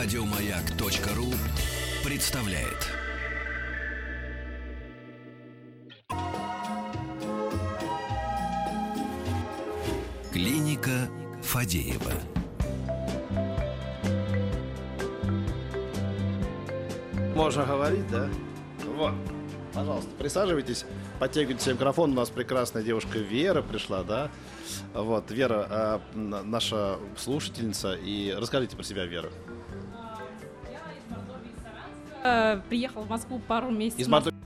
Радиомаяк.ру представляет. Клиника Фадеева. Можно говорить, да? Вот. Пожалуйста, присаживайтесь, подтягивайте микрофон. У нас прекрасная девушка Вера пришла, да? Вот, Вера, а, наша слушательница. И расскажите про себя, Вера. Э, Приехал в Москву пару месяцев Из. Мордовии.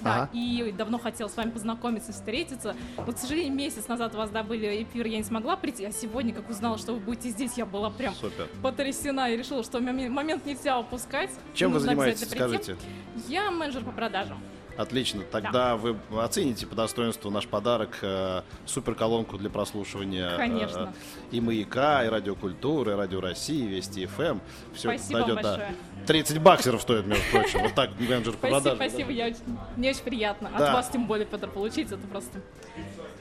Да, Ага. и давно хотел с вами познакомиться, встретиться. Но, к сожалению, месяц назад у вас добыли эфир, я не смогла прийти. А сегодня, как узнала, что вы будете здесь, я была прям Супер. потрясена и решила, что момен- момент нельзя упускать. Чем вы Нужно занимаетесь, обязательно прийти. скажите? Я менеджер по продажам. Отлично. Тогда вы оцените по достоинству наш подарок э, суперколонку для прослушивания э, Конечно. и маяка, и радиокультуры, и радио России, Вести ФМ. Все Спасибо вам большое. 30 баксеров стоит, между прочим. Вот так менеджер по Спасибо, продажам. спасибо, очень- мне очень приятно. Да. От вас тем более, Петр, получить это просто.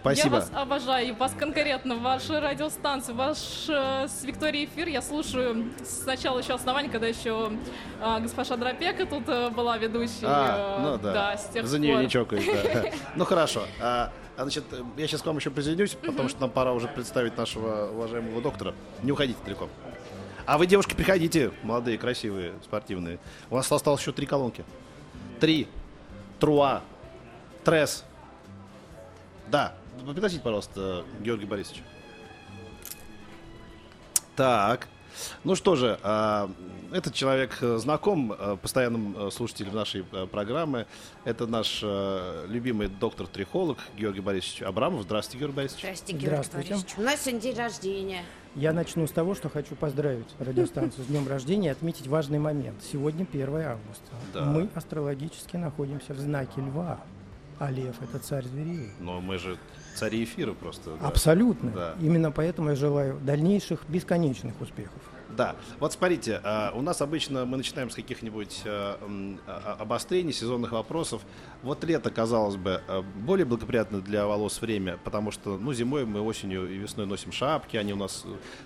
Спасибо. Я вас обожаю, вас конкретно, ваши радиостанции, ваш э, с Викторией эфир я слушаю с начала еще основания, когда еще э, госпожа Дропека тут э, была ведущей. А, э, ну да. с тех За пор. нее не чокаюсь, да. Ну хорошо. А, а, значит, я сейчас к вам еще присоединюсь, потому что нам пора уже представить нашего уважаемого доктора. Не уходите далеко. А вы, девушки, приходите, молодые, красивые, спортивные. У нас осталось еще три колонки. Три. Труа. Трес. Да. Подождите, пожалуйста, Георгий Борисович. Так. Ну что же, а, этот человек э, знаком э, постоянным э, слушателям нашей программы. Это наш любимый доктор-трихолог Георгий Борисович Абрамов. Здравствуйте, Георгий Борисович. Здрасте, Георгий Здравствуйте. Борисович. У нас сегодня день рождения. Я начну с того, что хочу поздравить радиостанцию с днем рождения и отметить важный момент. Сегодня 1 августа. Да. Мы астрологически находимся в знаке льва. А лев – это царь зверей. Но мы же цари эфира просто. да. Абсолютно. Да. Именно поэтому я желаю дальнейших бесконечных успехов. Да, вот смотрите, а, у нас обычно мы начинаем с каких-нибудь а, а, обострений, сезонных вопросов. Вот лето, казалось бы, более благоприятно для волос время, потому что, ну, зимой мы осенью и весной носим шапки, они у нас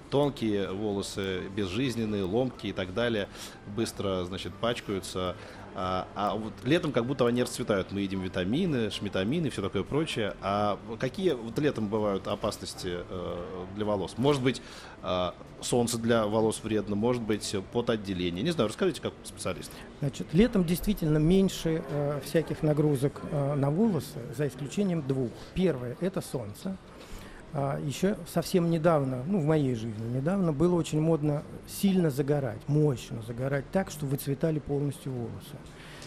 тонкие волосы, безжизненные, ломкие и так далее, быстро, значит, пачкаются. А, а вот летом как будто они расцветают. Мы едим витамины, шмитамины и все такое прочее. А какие вот летом бывают опасности э, для волос? Может быть, э, солнце для волос вредно, может быть, потоотделение. Не знаю, расскажите как специалист. Значит, летом действительно меньше э, всяких нагрузок э, на волосы, за исключением двух. Первое – это солнце. А, еще совсем недавно, ну, в моей жизни недавно, было очень модно сильно загорать, мощно загорать так, что выцветали полностью волосы.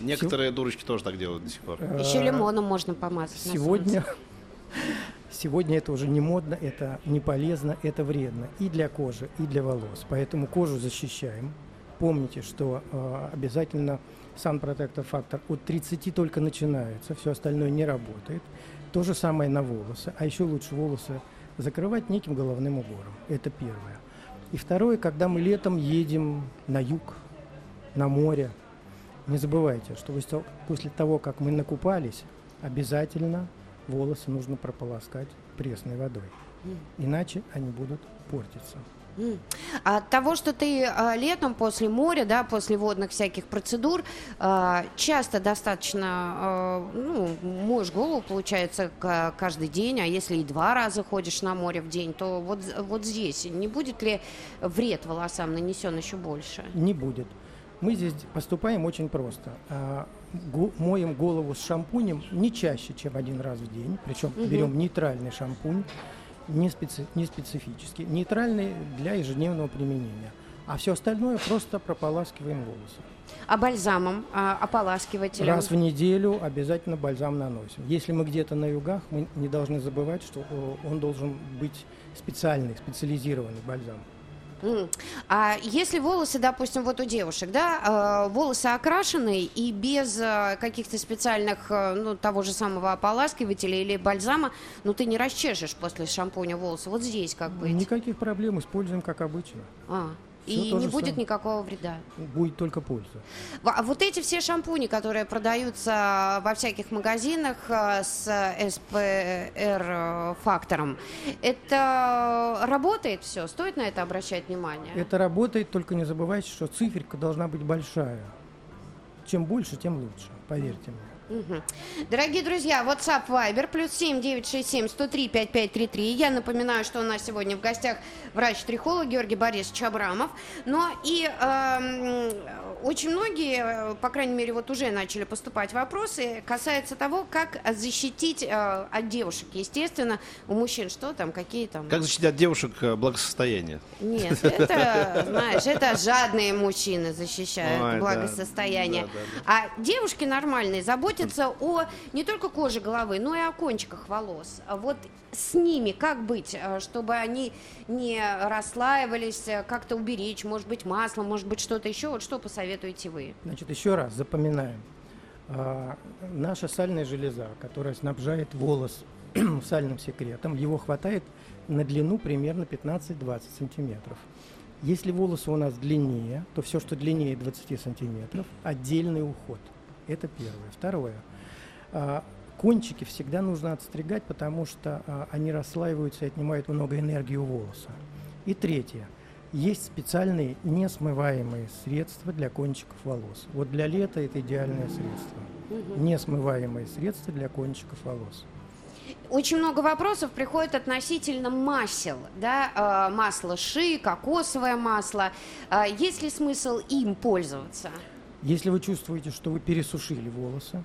Некоторые дурочки тоже так делают до сих пор. Э, Еще лимоном можно помазать. Сегодня, сегодня это уже не модно, это не полезно, это вредно и для кожи, и для волос. Поэтому кожу защищаем. Помните, что э, обязательно Sun Protector фактор от 30 только начинается, все остальное не работает. То же самое на волосы. А еще лучше волосы закрывать неким головным убором. Это первое. И второе, когда мы летом едем на юг, на море, не забывайте, что после- того, как мы накупались, обязательно волосы нужно прополоскать пресной водой. Иначе они будут портиться. А От того, что ты а, летом после моря, да, после водных всяких процедур, а, часто достаточно, ну, моешь голову, получается, каждый день, а если и два раза ходишь на море в день, то вот, вот здесь не будет ли вред волосам нанесен еще больше? Не будет. Мы здесь поступаем очень просто. Моем голову с шампунем не чаще, чем один раз в день. Причем Мгм. берем нейтральный шампунь, не, специ- не специфический. Нейтральный для ежедневного применения. А все остальное просто прополаскиваем волосы. А бальзамом, а, ополаскивателем? Раз в неделю обязательно бальзам наносим. Если мы где-то на югах, мы не должны забывать, что э, он должен быть специальный, специализированный бальзам. А если волосы, допустим, вот у девушек, да, э, волосы окрашены и без э, каких-то специальных, э, ну, того же самого ополаскивателя или бальзама, ну, ты не расчешешь после шампуня волосы. Вот здесь как быть? Никаких проблем, используем как обычно. А, и не будет самое. никакого вреда. Будет только польза. А вот эти все шампуни, которые продаются во всяких магазинах э, с СПР-фактором, это работает все? Стоит на это обращать внимание? Это работает, только не забывайте, что циферка должна быть большая. Чем больше, тем лучше, поверьте мне. Дорогие друзья, WhatsApp Viber, плюс 7 967 103 5533. Я напоминаю, что у нас сегодня в гостях врач-трихолог Георгий Борисович Абрамов. Но и эм, очень многие, э, по крайней мере, вот уже начали поступать вопросы, касается того, как защитить э, от девушек. Естественно, у мужчин что там, какие там... Как защитить от девушек э, благосостояние? Нет, это, знаешь, это жадные мужчины защищают Ой, да. благосостояние. Да, да, А девушки нормальные заботятся о не только коже головы, но и о кончиках волос. Вот с ними как быть, чтобы они не расслаивались, как-то уберечь, может быть, масло, может быть, что-то еще. Вот что посоветуете вы? Значит, еще раз запоминаем. А, наша сальная железа, которая снабжает волос сальным секретом, его хватает на длину примерно 15-20 сантиметров. Если волосы у нас длиннее, то все, что длиннее 20 сантиметров, отдельный уход. Это первое. Второе. А, кончики всегда нужно отстригать, потому что а, они расслаиваются и отнимают много энергии у волоса. И третье. Есть специальные несмываемые средства для кончиков волос. Вот для лета это идеальное средство. Несмываемые средства для кончиков волос. Очень много вопросов приходит относительно масел, да, э, масло ши, кокосовое масло. Э, Есть ли смысл им пользоваться? Если вы чувствуете, что вы пересушили волосы,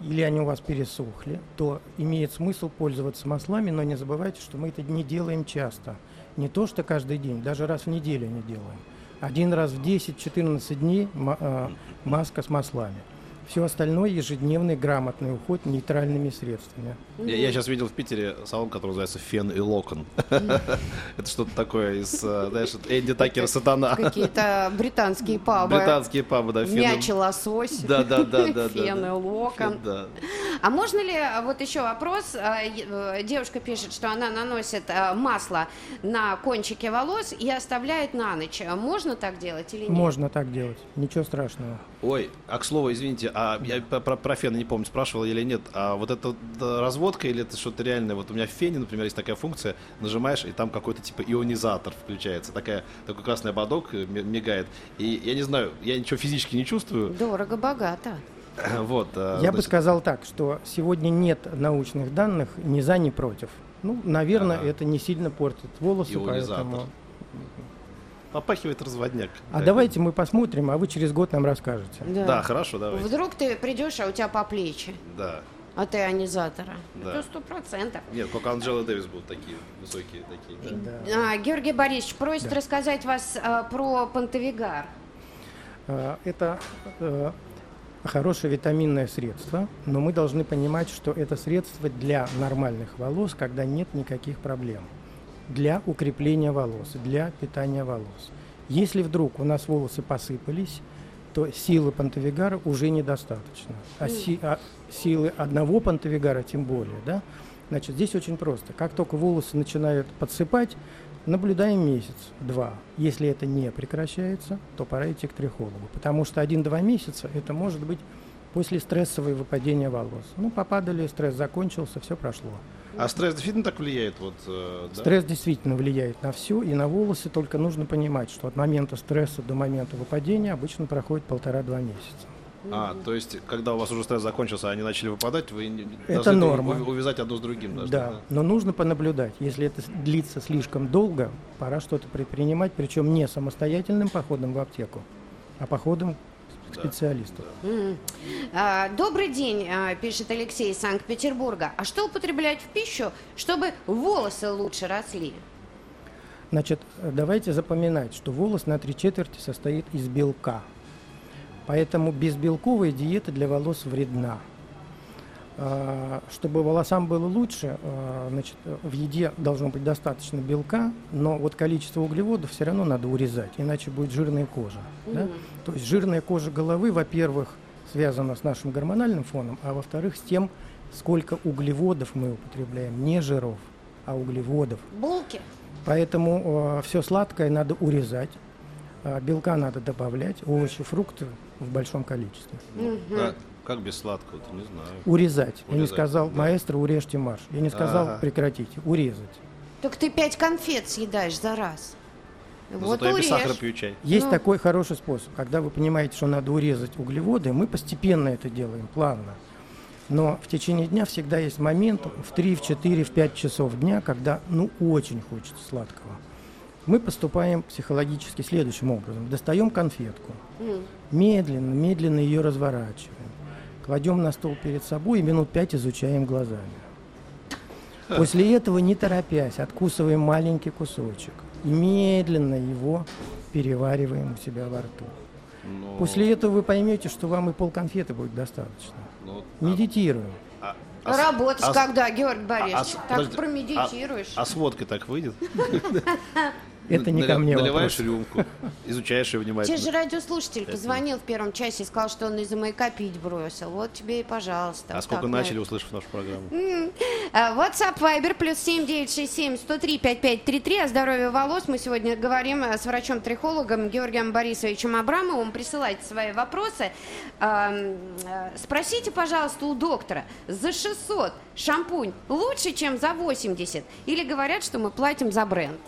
или они у вас пересохли, то имеет смысл пользоваться маслами, но не забывайте, что мы это не делаем часто. Не то, что каждый день, даже раз в неделю не делаем. Один раз в 10-14 дней а, маска с маслами. Все остальное ежедневный грамотный уход нейтральными средствами. Я, сейчас видел в Питере салон, который называется Фен и Локон. Это что-то такое из, э, знаешь, Энди Такер Сатана. Какие-то британские пабы. Британские пабы, да, Фен и- Мяч и лосось. Да, да, да, да, Фен и локон. А можно ли, а, вот еще вопрос, а, э, девушка пишет, что она наносит а, масло на кончики волос и оставляет на ночь. Можно так делать или нет? Можно так делать, ничего страшного. Ой, а к слову, извините, а я про, про- про фен не помню, спрашивал или нет, а вот это разводка или это что-то реальное? Вот у меня в фене, например, есть такая функция, нажимаешь, и там какой-то типа ионизатор включается, такая, такой красный ободок э, мигает. И я не знаю, я ничего физически не чувствую, Дорого-богато. вот. а, Я бы значит, сказал так, что сегодня нет научных данных ни за, ни против. Ну, наверное, Ага. это не сильно портит волосы, Ионизатор. поэтому... Попахивает разводняк. А Да. давайте мы посмотрим, а вы через год нам расскажете. Да, хорошо, давайте. Вдруг ты придешь, а у тебя по плечи, Да. а ты ионизатора. Да. Это сто процентов. Нет, только Анджела Дэвис будут такие высокие такие. да. А, Георгий Борисович просит Да. рассказать вас а, про пантовигар. А, Это э, хорошее витаминное средство, но мы должны понимать, что это средство для нормальных волос, когда нет никаких проблем. Для укрепления волос, для питания волос. Если вдруг у нас волосы посыпались, то силы пантовигара уже недостаточно. А, си- а силы одного пантовигара тем более. Да? Значит, здесь очень просто. Как только волосы начинают подсыпать, наблюдаем месяц-два. Если это не прекращается, то пора идти к трихологу. Потому что один-два месяца это может быть после стрессового выпадения волос. Ну, попадали, стресс закончился, все прошло. А стресс действительно так влияет? Вот, э, да? Стресс действительно влияет на все, и на волосы только нужно понимать, что от момента стресса до момента выпадения обычно проходит полтора-два месяца. А, то есть, когда у вас уже стресс закончился, а они начали выпадать, вы Это должны норма. ув- увязать одно с другим. должны, Да, но нужно понаблюдать. Если это длится слишком долго, пора что-то предпринимать, причем не самостоятельным походом в аптеку, а походом М. А, Добрый день, а, пишет Алексей из Санкт-Петербурга. А что употреблять в пищу, чтобы волосы лучше росли? Значит, давайте запоминать, что волос на три четверти состоит из белка. Поэтому безбелковая диета для волос вредна. А, Чтобы волосам было лучше, а, значит, э, в еде должно быть достаточно белка, но вот количество углеводов все равно надо урезать, иначе будет жирная кожа. да? То есть жирная кожа головы, во-первых, связана с нашим гормональным фоном, а во-вторых, с тем, сколько углеводов мы употребляем, не жиров, а углеводов. Булки? Поэтому все сладкое надо урезать. А белка надо добавлять, овощи, фрукты в большом количестве. А как без сладкого-то, не знаю. Урезать. Я не Урезать, сказал, да. маэстро, урежьте марш. Я не сказал, Ага. прекратите. Урезать. Так ты пять конфет съедаешь за раз. Но Вот зато я без сахара пью чай. Есть Ну. такой хороший способ. Когда вы понимаете, что надо урезать углеводы, мы постепенно это делаем, плавно. Но в течение дня всегда есть момент в 3, в 4, в 5 часов дня, когда ну очень хочется сладкого. Мы поступаем психологически следующим образом. Достаем конфетку, медленно, медленно ее разворачиваем, кладем на стол перед собой и минут пять изучаем глазами. После этого, не торопясь, откусываем маленький кусочек и медленно его перевариваем у себя во рту. Но- После этого вы поймете, что вам и полконфеты будет достаточно. ну, Медитируем. а- а с- Работать а с- когда, Георгий Борисович? а с- так подожди, промедитируешь. А с водкой так выйдет? Это не ко мне Наливаешь вопрос. рюмку, изучаешь ее Тебе внимательно. же радиослушатель позвонил в первом часе и сказал, что он из-за маяка пить бросил. Вот тебе и пожалуйста. А сколько начали, на- услышав нашу программу? А, WhatsApp, Viber, плюс 7967 103 5533. О здоровье волос мы сегодня говорим э, с врачом-трихологом Георгием Борисовичем Абрамовым. Присылайте свои вопросы. Э, Спросите, пожалуйста, у доктора, за 600 шампунь лучше, чем за 80? Или говорят, что мы платим за бренд?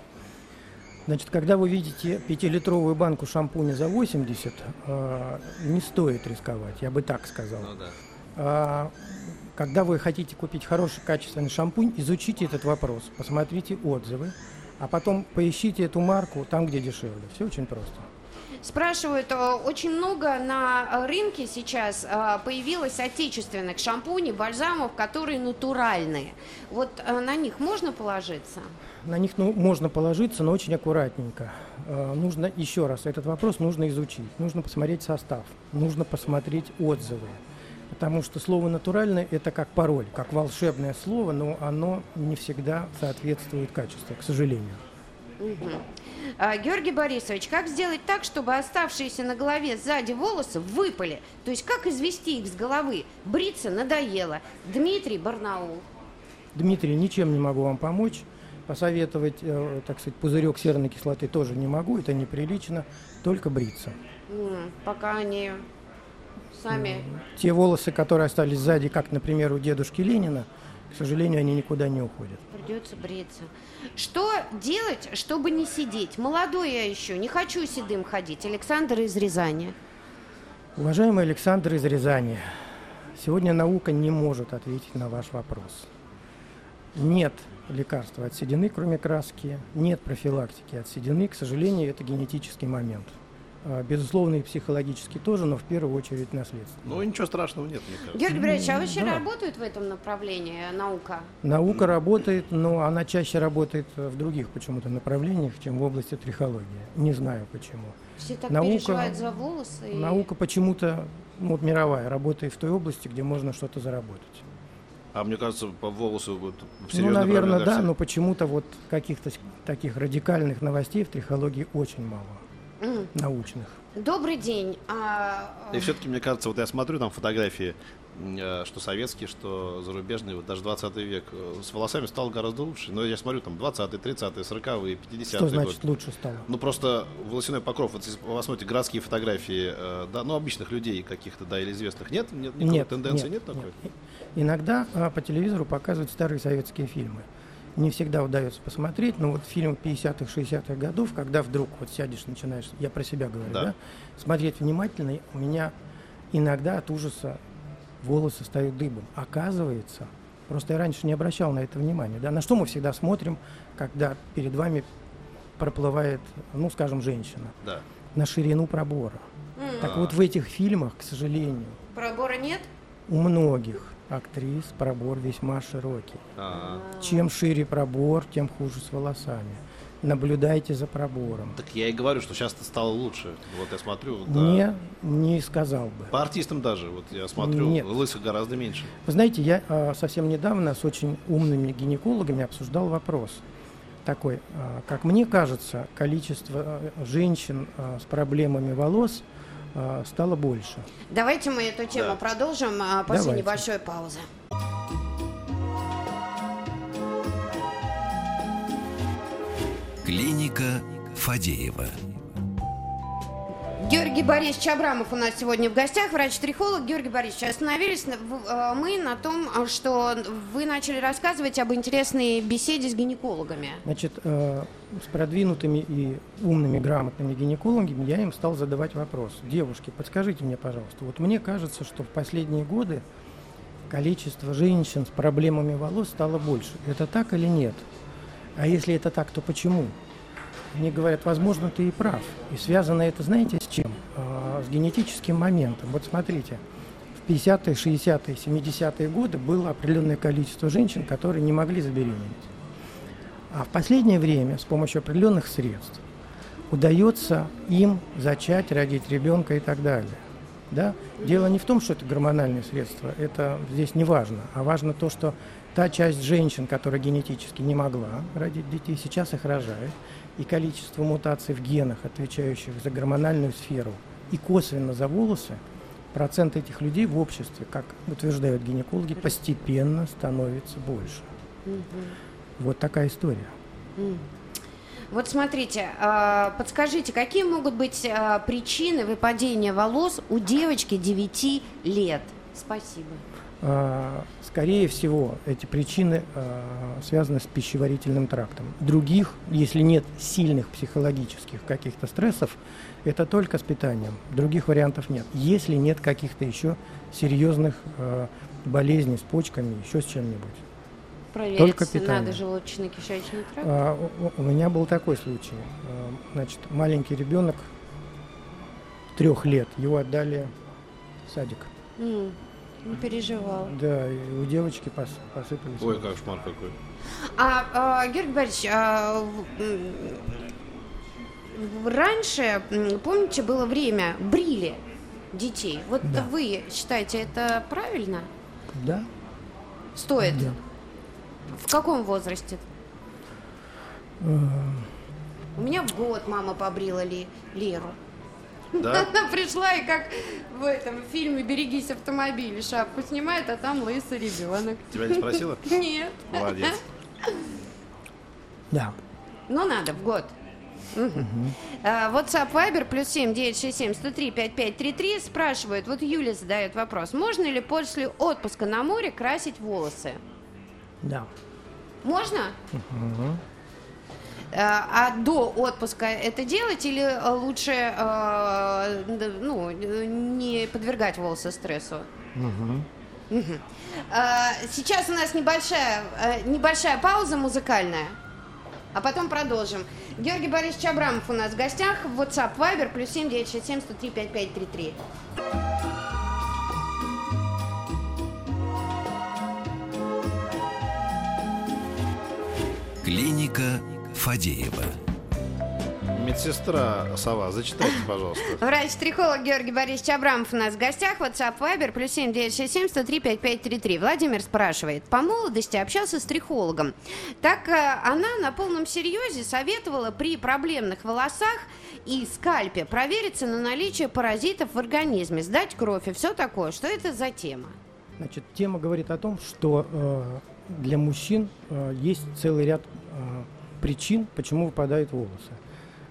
Значит, когда вы видите пятилитровую банку шампуня за 80, э, не стоит рисковать, я бы так сказал. Ну да. А, Когда вы хотите купить хороший качественный шампунь, изучите этот вопрос, посмотрите отзывы, а потом поищите эту марку там, где дешевле. Все очень просто. Спрашивают, э, очень много на рынке сейчас э, появилось отечественных шампуней, бальзамов, которые натуральные. Вот на них можно положиться? На них ну, можно положиться, но очень аккуратненько. Э, нужно еще раз этот вопрос нужно изучить, нужно посмотреть состав, нужно посмотреть отзывы. Потому что слово «натуральное» – это как пароль, как волшебное слово, но оно не всегда соответствует качеству, к сожалению. А, Георгий Борисович, как сделать так, чтобы оставшиеся на голове сзади волосы выпали? То есть как извести их с головы? Бриться надоело. Дмитрий Барнаул. Дмитрий, ничем не могу вам помочь. Посоветовать, э, так сказать, пузырек серной кислоты тоже не могу, это неприлично, только бриться. Пока они сами... Те волосы, которые остались сзади, как, например, у дедушки Ленина, к сожалению, они никуда не уходят. Придется бриться. Что делать, чтобы не сидеть? Молодой я еще, не хочу седым ходить. Александр из Рязани. Уважаемый Александр из Рязани, сегодня наука не может ответить на ваш вопрос. Нет лекарства от седины, кроме краски, нет профилактики от седины, к сожалению, это генетический момент. А, Безусловно, и психологически тоже, но в первую очередь наследство. Ну, ничего страшного нет, мне кажется. Георгий Борисович, а вообще да. работают в этом направлении наука? Наука работает, но она чаще работает в других почему-то направлениях, чем в области трихологии. Не знаю почему. Все так Наука- переживают за волосы. и- Наука почему-то, ну, вот мировая, работает в той области, где можно что-то заработать. А мне кажется, по волосу вот Ну, серьезно наверное, проблема, да, но почему-то вот каких-то таких радикальных новостей в трихологии очень мало, М. научных. Добрый день. А, И все-таки, мне кажется, вот я смотрю там фотографии, э, что советские, что зарубежные, вот даже 20 век, э, с волосами стал гораздо лучше. Но я смотрю там 20 30 40 50 Что значит лучше стало? Ну просто волосяной покров, вот если вы посмотрите городские фотографии, э, да, ну обычных людей каких-то, да, или известных, нет, нет, никакой тенденции, нет, такой? нет. Иногда а, по телевизору показывают старые советские фильмы. Не всегда удается посмотреть, но вот фильм 50-х, 60-х годов, когда вдруг вот сядешь, начинаешь, я про себя говорю, Да. да, смотреть внимательно, у меня иногда от ужаса волосы встают дыбом. Оказывается, просто я раньше не обращал на это внимания, да, на что мы всегда смотрим, когда перед вами проплывает, ну, скажем, женщина, Да. на ширину пробора. м, Так вот в этих фильмах, к сожалению, пробора нет? у многих актрис пробор весьма широкий. А, Чем шире пробор, тем хуже с волосами. Наблюдайте за пробором. так я и говорю, что сейчас стало лучше. Вот я смотрю, да. Не, не сказал бы. По артистам даже, вот я смотрю, Нет. лысых гораздо меньше. Вы знаете, я а, совсем недавно с очень умными гинекологами обсуждал вопрос такой. а, как мне кажется, количество а, женщин а, с проблемами волос а, стало больше. Давайте мы эту тему Да. продолжим а, после Давайте. небольшой паузы. Клиника Фадеева. Георгий Борисович Абрамов у нас сегодня в гостях, врач-трихолог. Георгий Борисович, остановились э, мы на том, что вы начали рассказывать об интересной беседе с гинекологами. Значит, э, с продвинутыми и умными, грамотными гинекологами я им стал задавать вопрос. Девушки, подскажите мне, пожалуйста, вот мне кажется, что в последние годы количество женщин с проблемами волос стало больше. Это так или нет? А если это так, то почему? Мне говорят, возможно, ты и прав. И связано это, знаете, с чем? А, с генетическим моментом. Вот смотрите, в 50-е, 60-е, 70-е годы было определенное количество женщин, которые не могли забеременеть. А в последнее время с помощью определенных средств удается им зачать, родить ребенка и так далее. Да? Дело не в том, что это гормональные средства, это здесь не важно, а важно то, что та часть женщин, которая генетически не могла родить детей, сейчас их рожает и количество мутаций в генах, отвечающих за гормональную сферу и косвенно за волосы, процент этих людей в обществе, как утверждают гинекологи, постепенно становится больше. Угу. Вот такая история. Вот смотрите, а, подскажите, какие могут быть а, причины выпадения волос у девочки 9 лет? Спасибо. А, скорее всего, эти причины а, связаны с пищеварительным трактом. Других, если нет сильных психологических каких-то стрессов, это только с питанием. Других вариантов нет. Если нет каких-то еще серьезных а, болезней с почками, еще с чем-нибудь. Проверить только питание. надо желудочно-кишечный тракт? А, у, у меня был такой случай. Значит, маленький ребенок трех лет, его отдали в садик. Mm. Не переживал. Да, и у девочки пос, посыпались. Ой, как шмар какой. А, а Георгий Борисович, а, раньше, помните, было время, брили детей. Вот да. вы считаете, это правильно? Да. Стоит? Да. В каком возрасте? Э. У меня в год мама побрила ли, Леру. Да? Она пришла и как в этом фильме «Берегись автомобиля» шапку снимает, а там лысый ребенок. Тебя не спросила? Нет. Молодец. Да. Ну надо, в год. Угу. WhatsApp Viber плюс 7 967 103 5533 спрашивают, вот Юля задает вопрос, можно ли после отпуска на море красить волосы? Да. Можно? Угу. Э, а до отпуска это делать или лучше э, ну, не подвергать волосы стрессу? Угу. Угу. Сейчас у нас небольшая, небольшая пауза музыкальная, а потом продолжим. Георгий Борисович Абрамов у нас в гостях. WhatsApp Viber плюс 7 967 103 5533. Клиника Фадеева. Медсестра Сова, зачитайте, пожалуйста. Врач-трихолог Георгий Борисович Абрамов у нас в гостях. WhatsApp Viber плюс 7 967 103 5533. Владимир спрашивает. По молодости общался с трихологом. Так э, она на полном серьезе советовала при проблемных волосах и скальпе провериться на наличие паразитов в организме, сдать кровь и все такое. Что это за тема? Значит, тема говорит о том, что э, для мужчин э, есть целый ряд э, причин, почему выпадают волосы.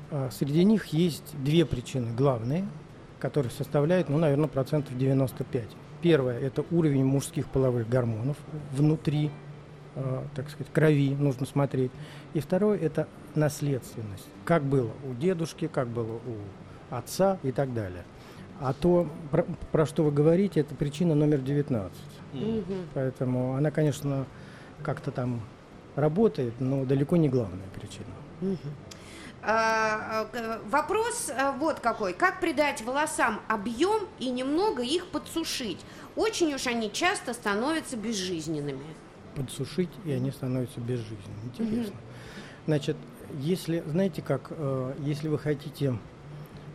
А, среди них есть две причины главные, которые составляют, ну, наверное, процентов 95. Первое – это уровень мужских половых гормонов внутри, э, так сказать, крови, нужно смотреть. И второе – это наследственность. Как было у дедушки, как было у отца и так далее. А то, про, про что вы говорите, это причина номер 19. Mm-hmm. Поэтому она, конечно, как-то там работает, но далеко не главная причина. А, а, вопрос а, вот какой. Как придать волосам объем и немного их подсушить? Очень уж они часто становятся безжизненными. Подсушить, и они становятся безжизненными. Интересно. Угу. Значит, если, знаете как, э, если вы хотите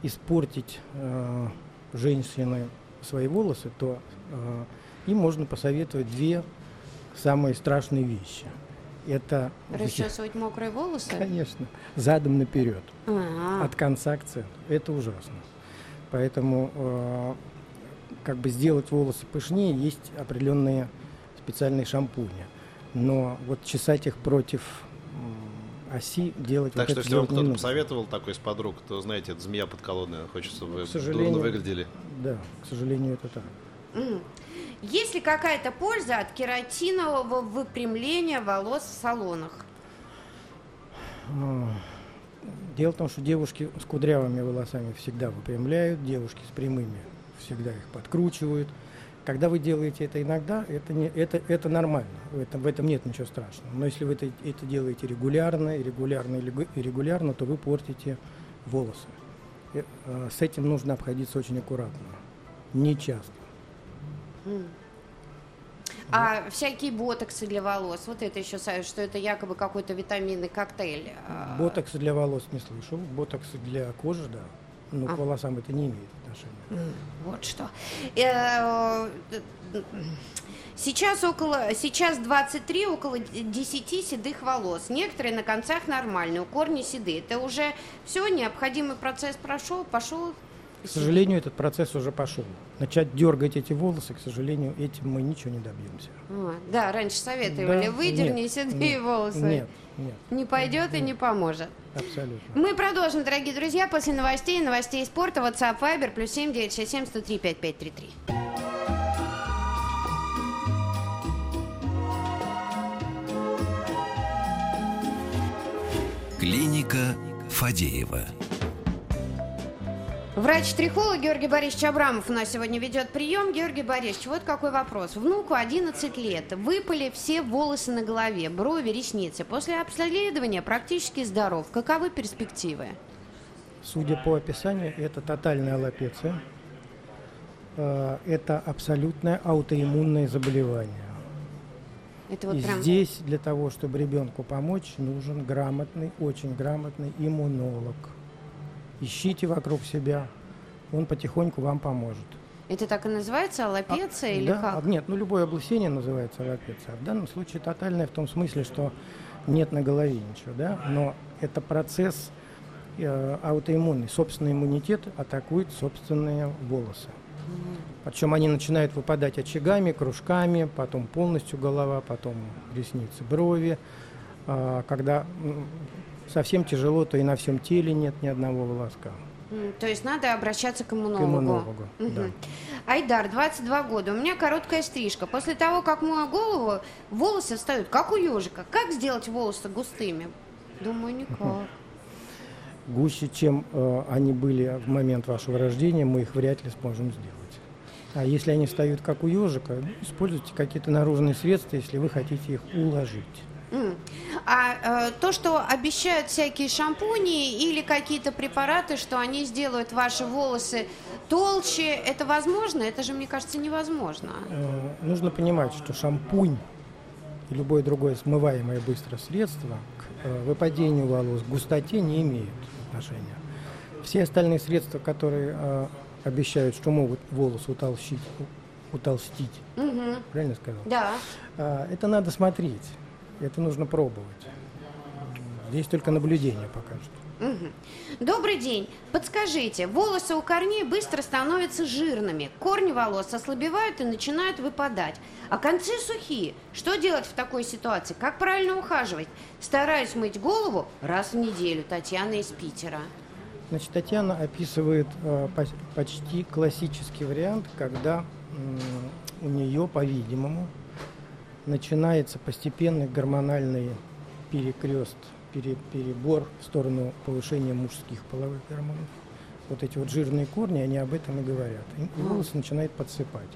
испортить э, женщины свои волосы, то э, им можно посоветовать две самые страшные вещи – это... Расчесывать мокрые волосы? Конечно. Задом наперед. А-а-а. От конца к центру. Это ужасно. Поэтому э, как бы сделать волосы пышнее, есть определенные специальные шампуни. Но вот чесать их против оси делать Так вот что если вам кто-то посоветовал такой из подруг, то знаете, это змея под колонной, хочется, чтобы вы К сожалению, дурно выглядели. Да, к сожалению, это так. М. Есть ли какая-то польза от кератинового выпрямления волос в салонах? А, Дело в том, что девушки с кудрявыми волосами всегда выпрямляют, девушки с прямыми всегда их подкручивают. Когда вы делаете это иногда, это, не, это, это нормально, в этом, в этом нет ничего страшного. Но если вы это, это делаете регулярно, регулярно и регу- и регулярно, то вы портите волосы. Э, э, С этим нужно обходиться очень аккуратно, не часто. А всякие ботоксы для волос, вот это еще, что это якобы какой-то витаминный коктейль. а, Ботоксы для волос не слышал, ботоксы для кожи, да. Но А. к волосам это не имеет отношения. Вот что. Э, Сейчас около, сейчас 23, около 10 седых волос. Некоторые на концах нормальные, у корни седые. Это уже все, необходимый процесс прошел, пошел. К сожалению, этот процесс уже пошел. Начать дергать эти волосы, к сожалению, этим мы ничего не добьемся. А, да, раньше советовали, Да, выдерни нет, седые нет, волосы. Нет, нет, Не пойдет и не поможет. абсолютно. Мы продолжим, дорогие друзья, после новостей, новостей спорта, WhatsApp, Viber, плюс 7 967 103 5533. Клиника Фадеева. Врач-трихолог Георгий Борисович Абрамов у нас сегодня ведет прием. Георгий Борисович, вот какой вопрос. Внуку 11 лет, выпали все волосы на голове, брови, ресницы. После обследования практически здоров. Каковы перспективы? Судя по описанию, это тотальная аллопеция. Э, Это абсолютное аутоиммунное заболевание. Это вот И прям... здесь для того, чтобы ребенку помочь, нужен грамотный, очень грамотный иммунолог. Ищите вокруг себя, он потихоньку вам поможет. Это так и называется, аллопеция или да, как? а, Нет, ну любое облысение называется аллопеция. А в данном случае тотальное в том смысле, что нет на голове ничего, да, но это процесс э, аутоиммунный. Собственный иммунитет атакует собственные волосы. Причем они начинают выпадать очагами, кружками, потом полностью голова, потом ресницы, брови. А, когда совсем тяжело, то и на всем теле нет ни одного волоска. То есть надо обращаться к К иммунологу. иммунологу, Мгм. да. Айдар, 22 года. У меня короткая стрижка. После того, как мою голову, волосы встают, как у ежика. Как сделать волосы густыми? Думаю, никак. гуще, чем э, они были в момент вашего рождения, мы их вряд ли сможем сделать. А если они встают как у ежика, используйте какие-то наружные средства, если вы хотите их уложить. М. А э, то, что обещают всякие шампуни или какие-то препараты, что они сделают ваши волосы толще, это возможно? Это же, мне кажется, невозможно. Э, нужно понимать, что шампунь и любое другое смываемое быстро средство к э, выпадению волос, к густоте не имеют отношения. Все остальные средства, которые э, обещают, что могут волос утолщить, утолстить, Мгм. правильно сказал? Да. А, Это надо смотреть, это нужно пробовать. Здесь только наблюдение покажет. Мгм. Добрый день. Подскажите, волосы у корней быстро становятся жирными, корни волос ослабевают и начинают выпадать, а концы сухие. Что делать в такой ситуации? Как правильно ухаживать? Стараюсь мыть голову раз в неделю. Татьяна из Питера. Значит, Татьяна описывает э, почти классический вариант, когда у нее, по-видимому, начинается постепенный гормональный перекрест, пере- перебор в сторону повышения мужских половых гормонов. Вот эти вот жирные корни, они об этом и говорят. И волосы начинают подсыпать.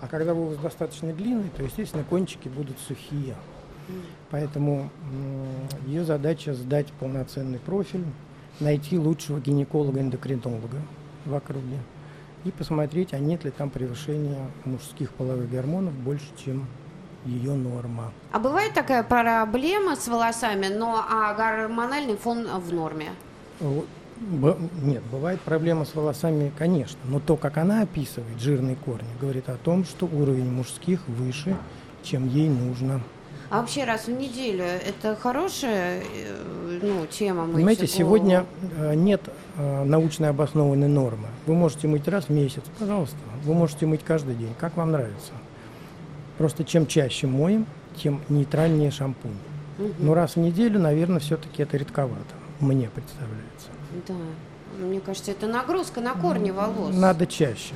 А когда волос достаточно длинный, то, естественно, кончики будут сухие. Поэтому ее задача сдать полноценный профиль, найти лучшего гинеколога-эндокринолога в округе и посмотреть, а нет ли там превышения мужских половых гормонов больше, чем ее норма. А бывает такая проблема с волосами, но а гормональный фон в норме? Б- Нет, бывает проблема с волосами, конечно, но то, как она описывает жирные корни, говорит о том, что уровень мужских выше, чем ей нужно. А вообще раз в неделю это хорошая э, ну, тема? мыть Понимаете, голову? сегодня э, нет э, научно обоснованной нормы. Вы можете мыть раз в месяц, пожалуйста. Вы можете мыть каждый день, как вам нравится. Просто чем чаще моем, тем нейтральнее шампунь. Но раз в неделю, наверное, все-таки это редковато, мне представляется. Да. Мне кажется, это нагрузка на корни волос. Надо чаще.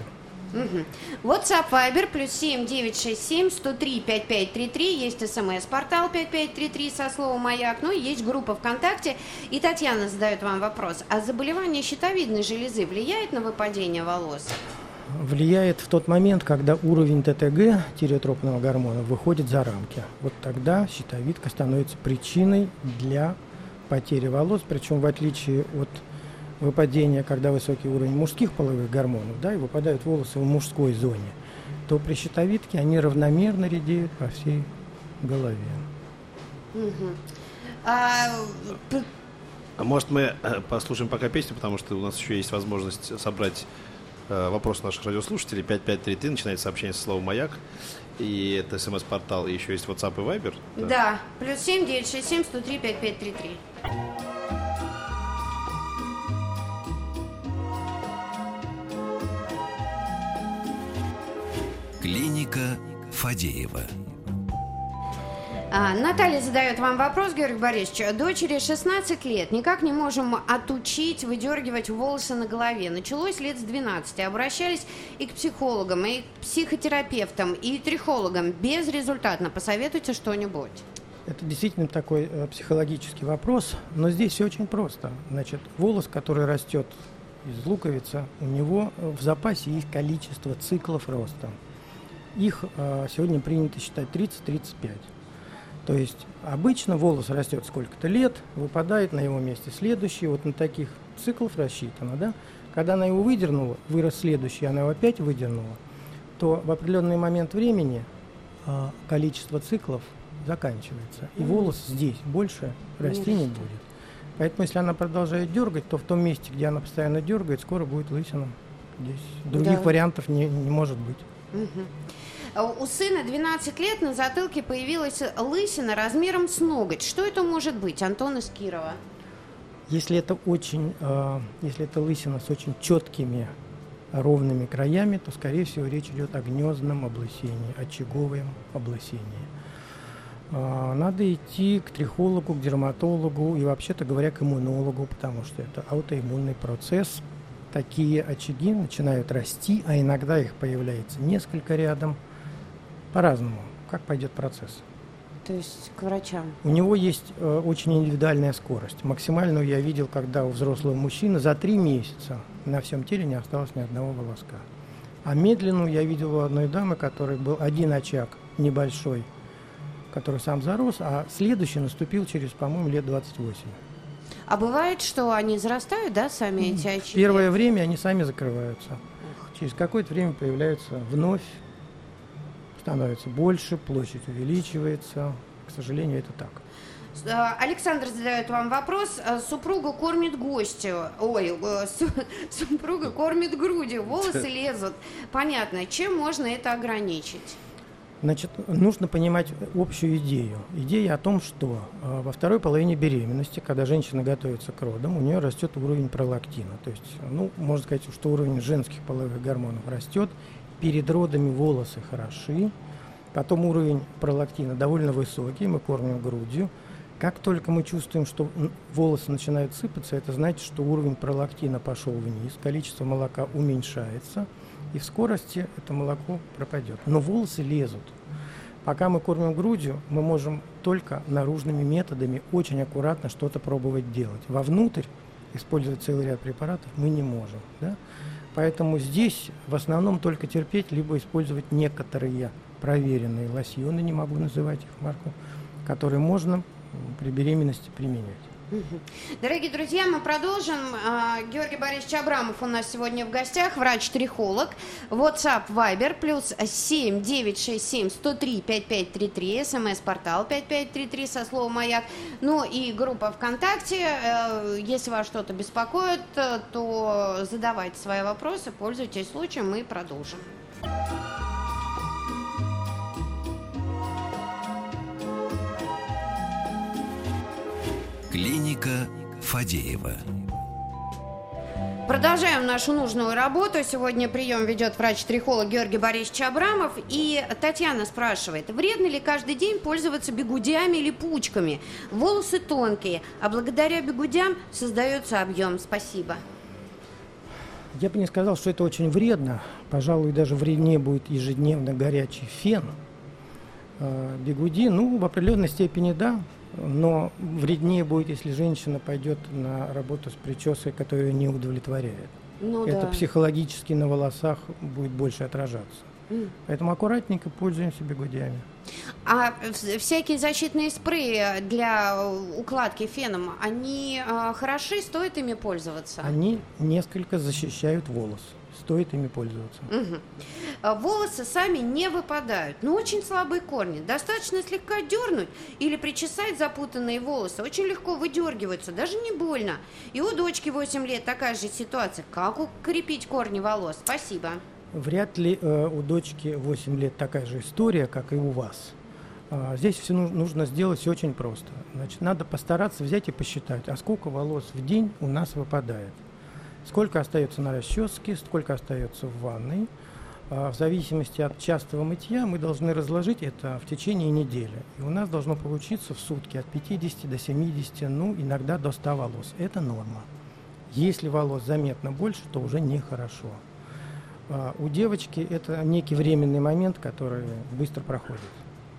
Угу. WhatsApp Viber плюс 7 967 103 5533. Есть смс-портал 5533 со словом «Маяк». Ну и есть группа ВКонтакте. И Татьяна задает вам вопрос. А заболевание щитовидной железы влияет на выпадение волос? Влияет в тот момент, когда уровень ТТГ, тиреотропного гормона, выходит за рамки. Вот тогда щитовидка становится причиной для потери волос. Причем в отличие от выпадения, когда высокий уровень мужских половых гормонов, да, и выпадают волосы в мужской зоне, то при щитовидке они равномерно редеют по всей голове. Угу. А, а может мы э, послушаем пока песню, потому что у нас еще есть возможность собрать э, вопросы наших радиослушателей. 5533 начинается сообщение со словом «Маяк». И это смс-портал, и еще есть WhatsApp и Viber. Да, да. плюс 7 967 103 5533. Клиника Фадеева. А, Наталья задает вам вопрос, Георгий Борисович. Дочери 16 лет. Никак не можем отучить выдергивать волосы на голове. Началось лет с 12. Обращались и к психологам, и к психотерапевтам, и трихологам. Безрезультатно. Посоветуйте что-нибудь. Это действительно такой э, психологический вопрос, но здесь все очень просто. Значит, волос, который растет из луковицы, у него в запасе есть количество циклов роста. Их э, сегодня принято считать 30-35. То есть обычно волос растет сколько-то лет, выпадает на его месте следующий, вот на таких циклов рассчитано, да? Когда она его выдернула, вырос следующий, она его опять выдернула, то в определенный момент времени э, количество циклов заканчивается, и волос здесь больше расти не будет. Поэтому, если она продолжает дергать, то в том месте, где она постоянно дергает, скоро будет лысина. Здесь других да. вариантов не, не может быть. Угу. У сына 12 лет на затылке появилась лысина размером с ноготь. Что это может быть, Антон из Кирова? Если это очень, э, если это лысина с очень четкими ровными краями, то, скорее всего, речь идет о гнездном облысении, очаговом облысении. Э, надо идти к трихологу, к дерматологу и, вообще-то говоря, к иммунологу, потому что это аутоиммунный процесс. Такие очаги начинают расти, а иногда их появляется несколько рядом – по-разному. Как пойдет процесс? То есть к врачам? У него есть э, очень индивидуальная скорость. Максимальную я видел, когда у взрослого мужчины за три месяца на всем теле не осталось ни одного волоска. А медленную я видел у одной дамы, которой был один очаг небольшой, который сам зарос, а следующий наступил через, по-моему, лет 28. А бывает, что они зарастают, да, сами эти очаги? Первое время они сами закрываются. Через какое-то время появляются вновь становится больше, площадь увеличивается. К сожалению, это так. Э, Александр задает вам вопрос. Э, супруга кормит гостю. Ой, э, супруга кормит грудью, волосы лезут. Понятно. Чем можно это ограничить? Значит, нужно понимать общую идею. Идея о том, что во второй половине беременности, когда женщина готовится к родам, у нее растет уровень пролактина. То есть, ну, можно сказать, что уровень женских половых гормонов растет, перед родами волосы хороши, потом уровень пролактина довольно высокий, мы кормим грудью. Как только мы чувствуем, что волосы начинают сыпаться, это значит, что уровень пролактина пошел вниз, количество молока уменьшается, и в скорости это молоко пропадет. Но волосы лезут. Пока мы кормим грудью, мы можем только наружными методами очень аккуратно что-то пробовать делать. Вовнутрь использовать целый ряд препаратов мы не можем. Да? Поэтому здесь в основном только терпеть, либо использовать некоторые проверенные лосьоны, не могу называть их марку, которые можно при беременности применять. Дорогие друзья, мы продолжим. А, Георгий Борисович Абрамов у нас сегодня в гостях, врач-трихолог. WhatsApp Viber плюс 7 967 103 5533, смс-портал 5533 со словом «Маяк». Ну и группа ВКонтакте. Э, если вас что-то беспокоит, э, то задавайте свои вопросы, пользуйтесь случаем, мы продолжим. Клиника Фадеева. Продолжаем нашу нужную работу. Сегодня прием ведет врач-трихолог Георгий Борисович Абрамов. И Татьяна спрашивает, вредно ли каждый день пользоваться бегудями или пучками? Волосы тонкие, а благодаря бегудям создается объем. Спасибо. Я бы не сказал, что это очень вредно. Пожалуй, даже вреднее будет ежедневно горячий фен. Э, бигуди, ну, в определенной степени да, но вреднее будет, если женщина пойдет на работу с прической, которая не удовлетворяет. Ну, это да. психологически на волосах будет больше отражаться. М. Поэтому аккуратненько пользуемся бигудями. А вс- всякие защитные спреи для э, укладки феном, они э, хороши, стоит ими пользоваться? Они несколько защищают волос. Стоит ими пользоваться. А Волосы сами не выпадают, но очень слабые корни. Достаточно слегка дернуть или причесать запутанные волосы. Очень легко выдергиваются, даже не больно. И у дочки 8 лет такая же ситуация. Как укрепить корни волос? Спасибо. Вряд ли э, у дочки 8 лет такая же история, как и у вас. А, здесь все нужно сделать очень просто. Значит, надо постараться взять и посчитать, а сколько волос в день у нас выпадает. Сколько остается на расческе, сколько остается в ванной. А, в зависимости от частого мытья мы должны разложить это в течение недели. И у нас должно получиться в сутки от 50 до 70, ну иногда до 100 волос. Это норма. Если волос заметно больше, то уже нехорошо. А, У девочки это некий временный момент, который быстро проходит.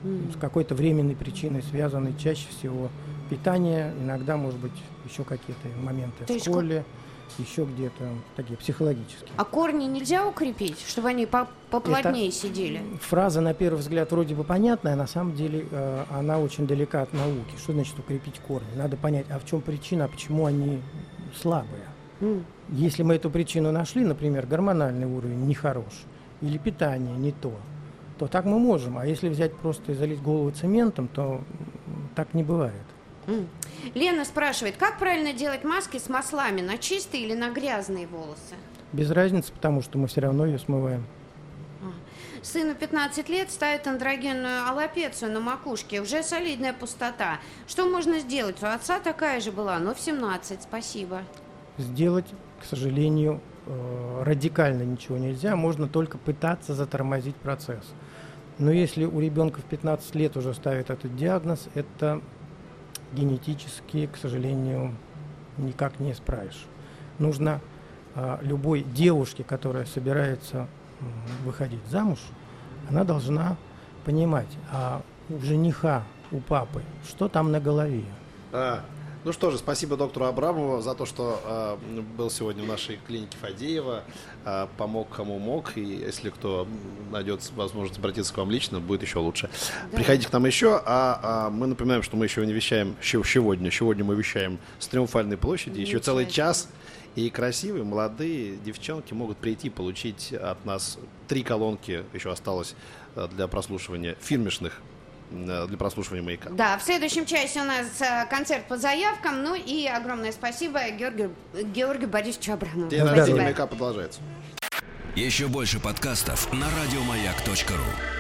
С какой-то временной причиной связанной чаще всего питание, иногда, может быть, еще какие-то моменты То в есть школе, еще где-то такие психологические. А корни нельзя укрепить, чтобы они по- поплотнее сидели? Фраза, на первый взгляд, вроде бы понятная, а на самом деле э, она очень далека от науки. Что значит укрепить корни? Надо понять, а в чем причина, а почему они слабые. М. Если мы эту причину нашли, например, гормональный уровень нехорош или питание не то, то так мы можем. А если взять просто и залить голову цементом, то так не бывает. Лена спрашивает, как правильно делать маски с маслами, на чистые или на грязные волосы? Без разницы, потому что мы все равно ее смываем. Сыну 15 лет ставят андрогенную аллопецию на макушке. Уже солидная пустота. Что можно сделать? У отца такая же была, но в 17. Спасибо. Сделать, к сожалению, э, радикально ничего нельзя. Можно только пытаться затормозить процесс. Но если у ребенка в 15 лет уже ставят этот диагноз, это генетически, к сожалению, никак не исправишь. Нужно а, любой девушке, которая собирается выходить замуж, она должна понимать, а у жениха, у папы, что там на голове. А, ну что же, спасибо доктору Абрамову за то, что а, был сегодня в нашей клинике Фадеева, а, помог кому мог, и если кто найдет возможность обратиться к вам лично, будет еще лучше. Приходите к нам еще, а, а, мы напоминаем, что мы еще не вещаем сегодня, сегодня мы вещаем с Триумфальной площади, еще целый час, и красивые, молодые девчонки могут прийти получить от нас три колонки, еще осталось э, для прослушивания фирмешных, э, для прослушивания маяка. Да, в следующем часе у нас э, концерт по заявкам. Ну и огромное спасибо Георгию, Георгию Борисовичу Абрамову. День рождения маяка продолжается. Еще больше подкастов на радиомаяк.ру.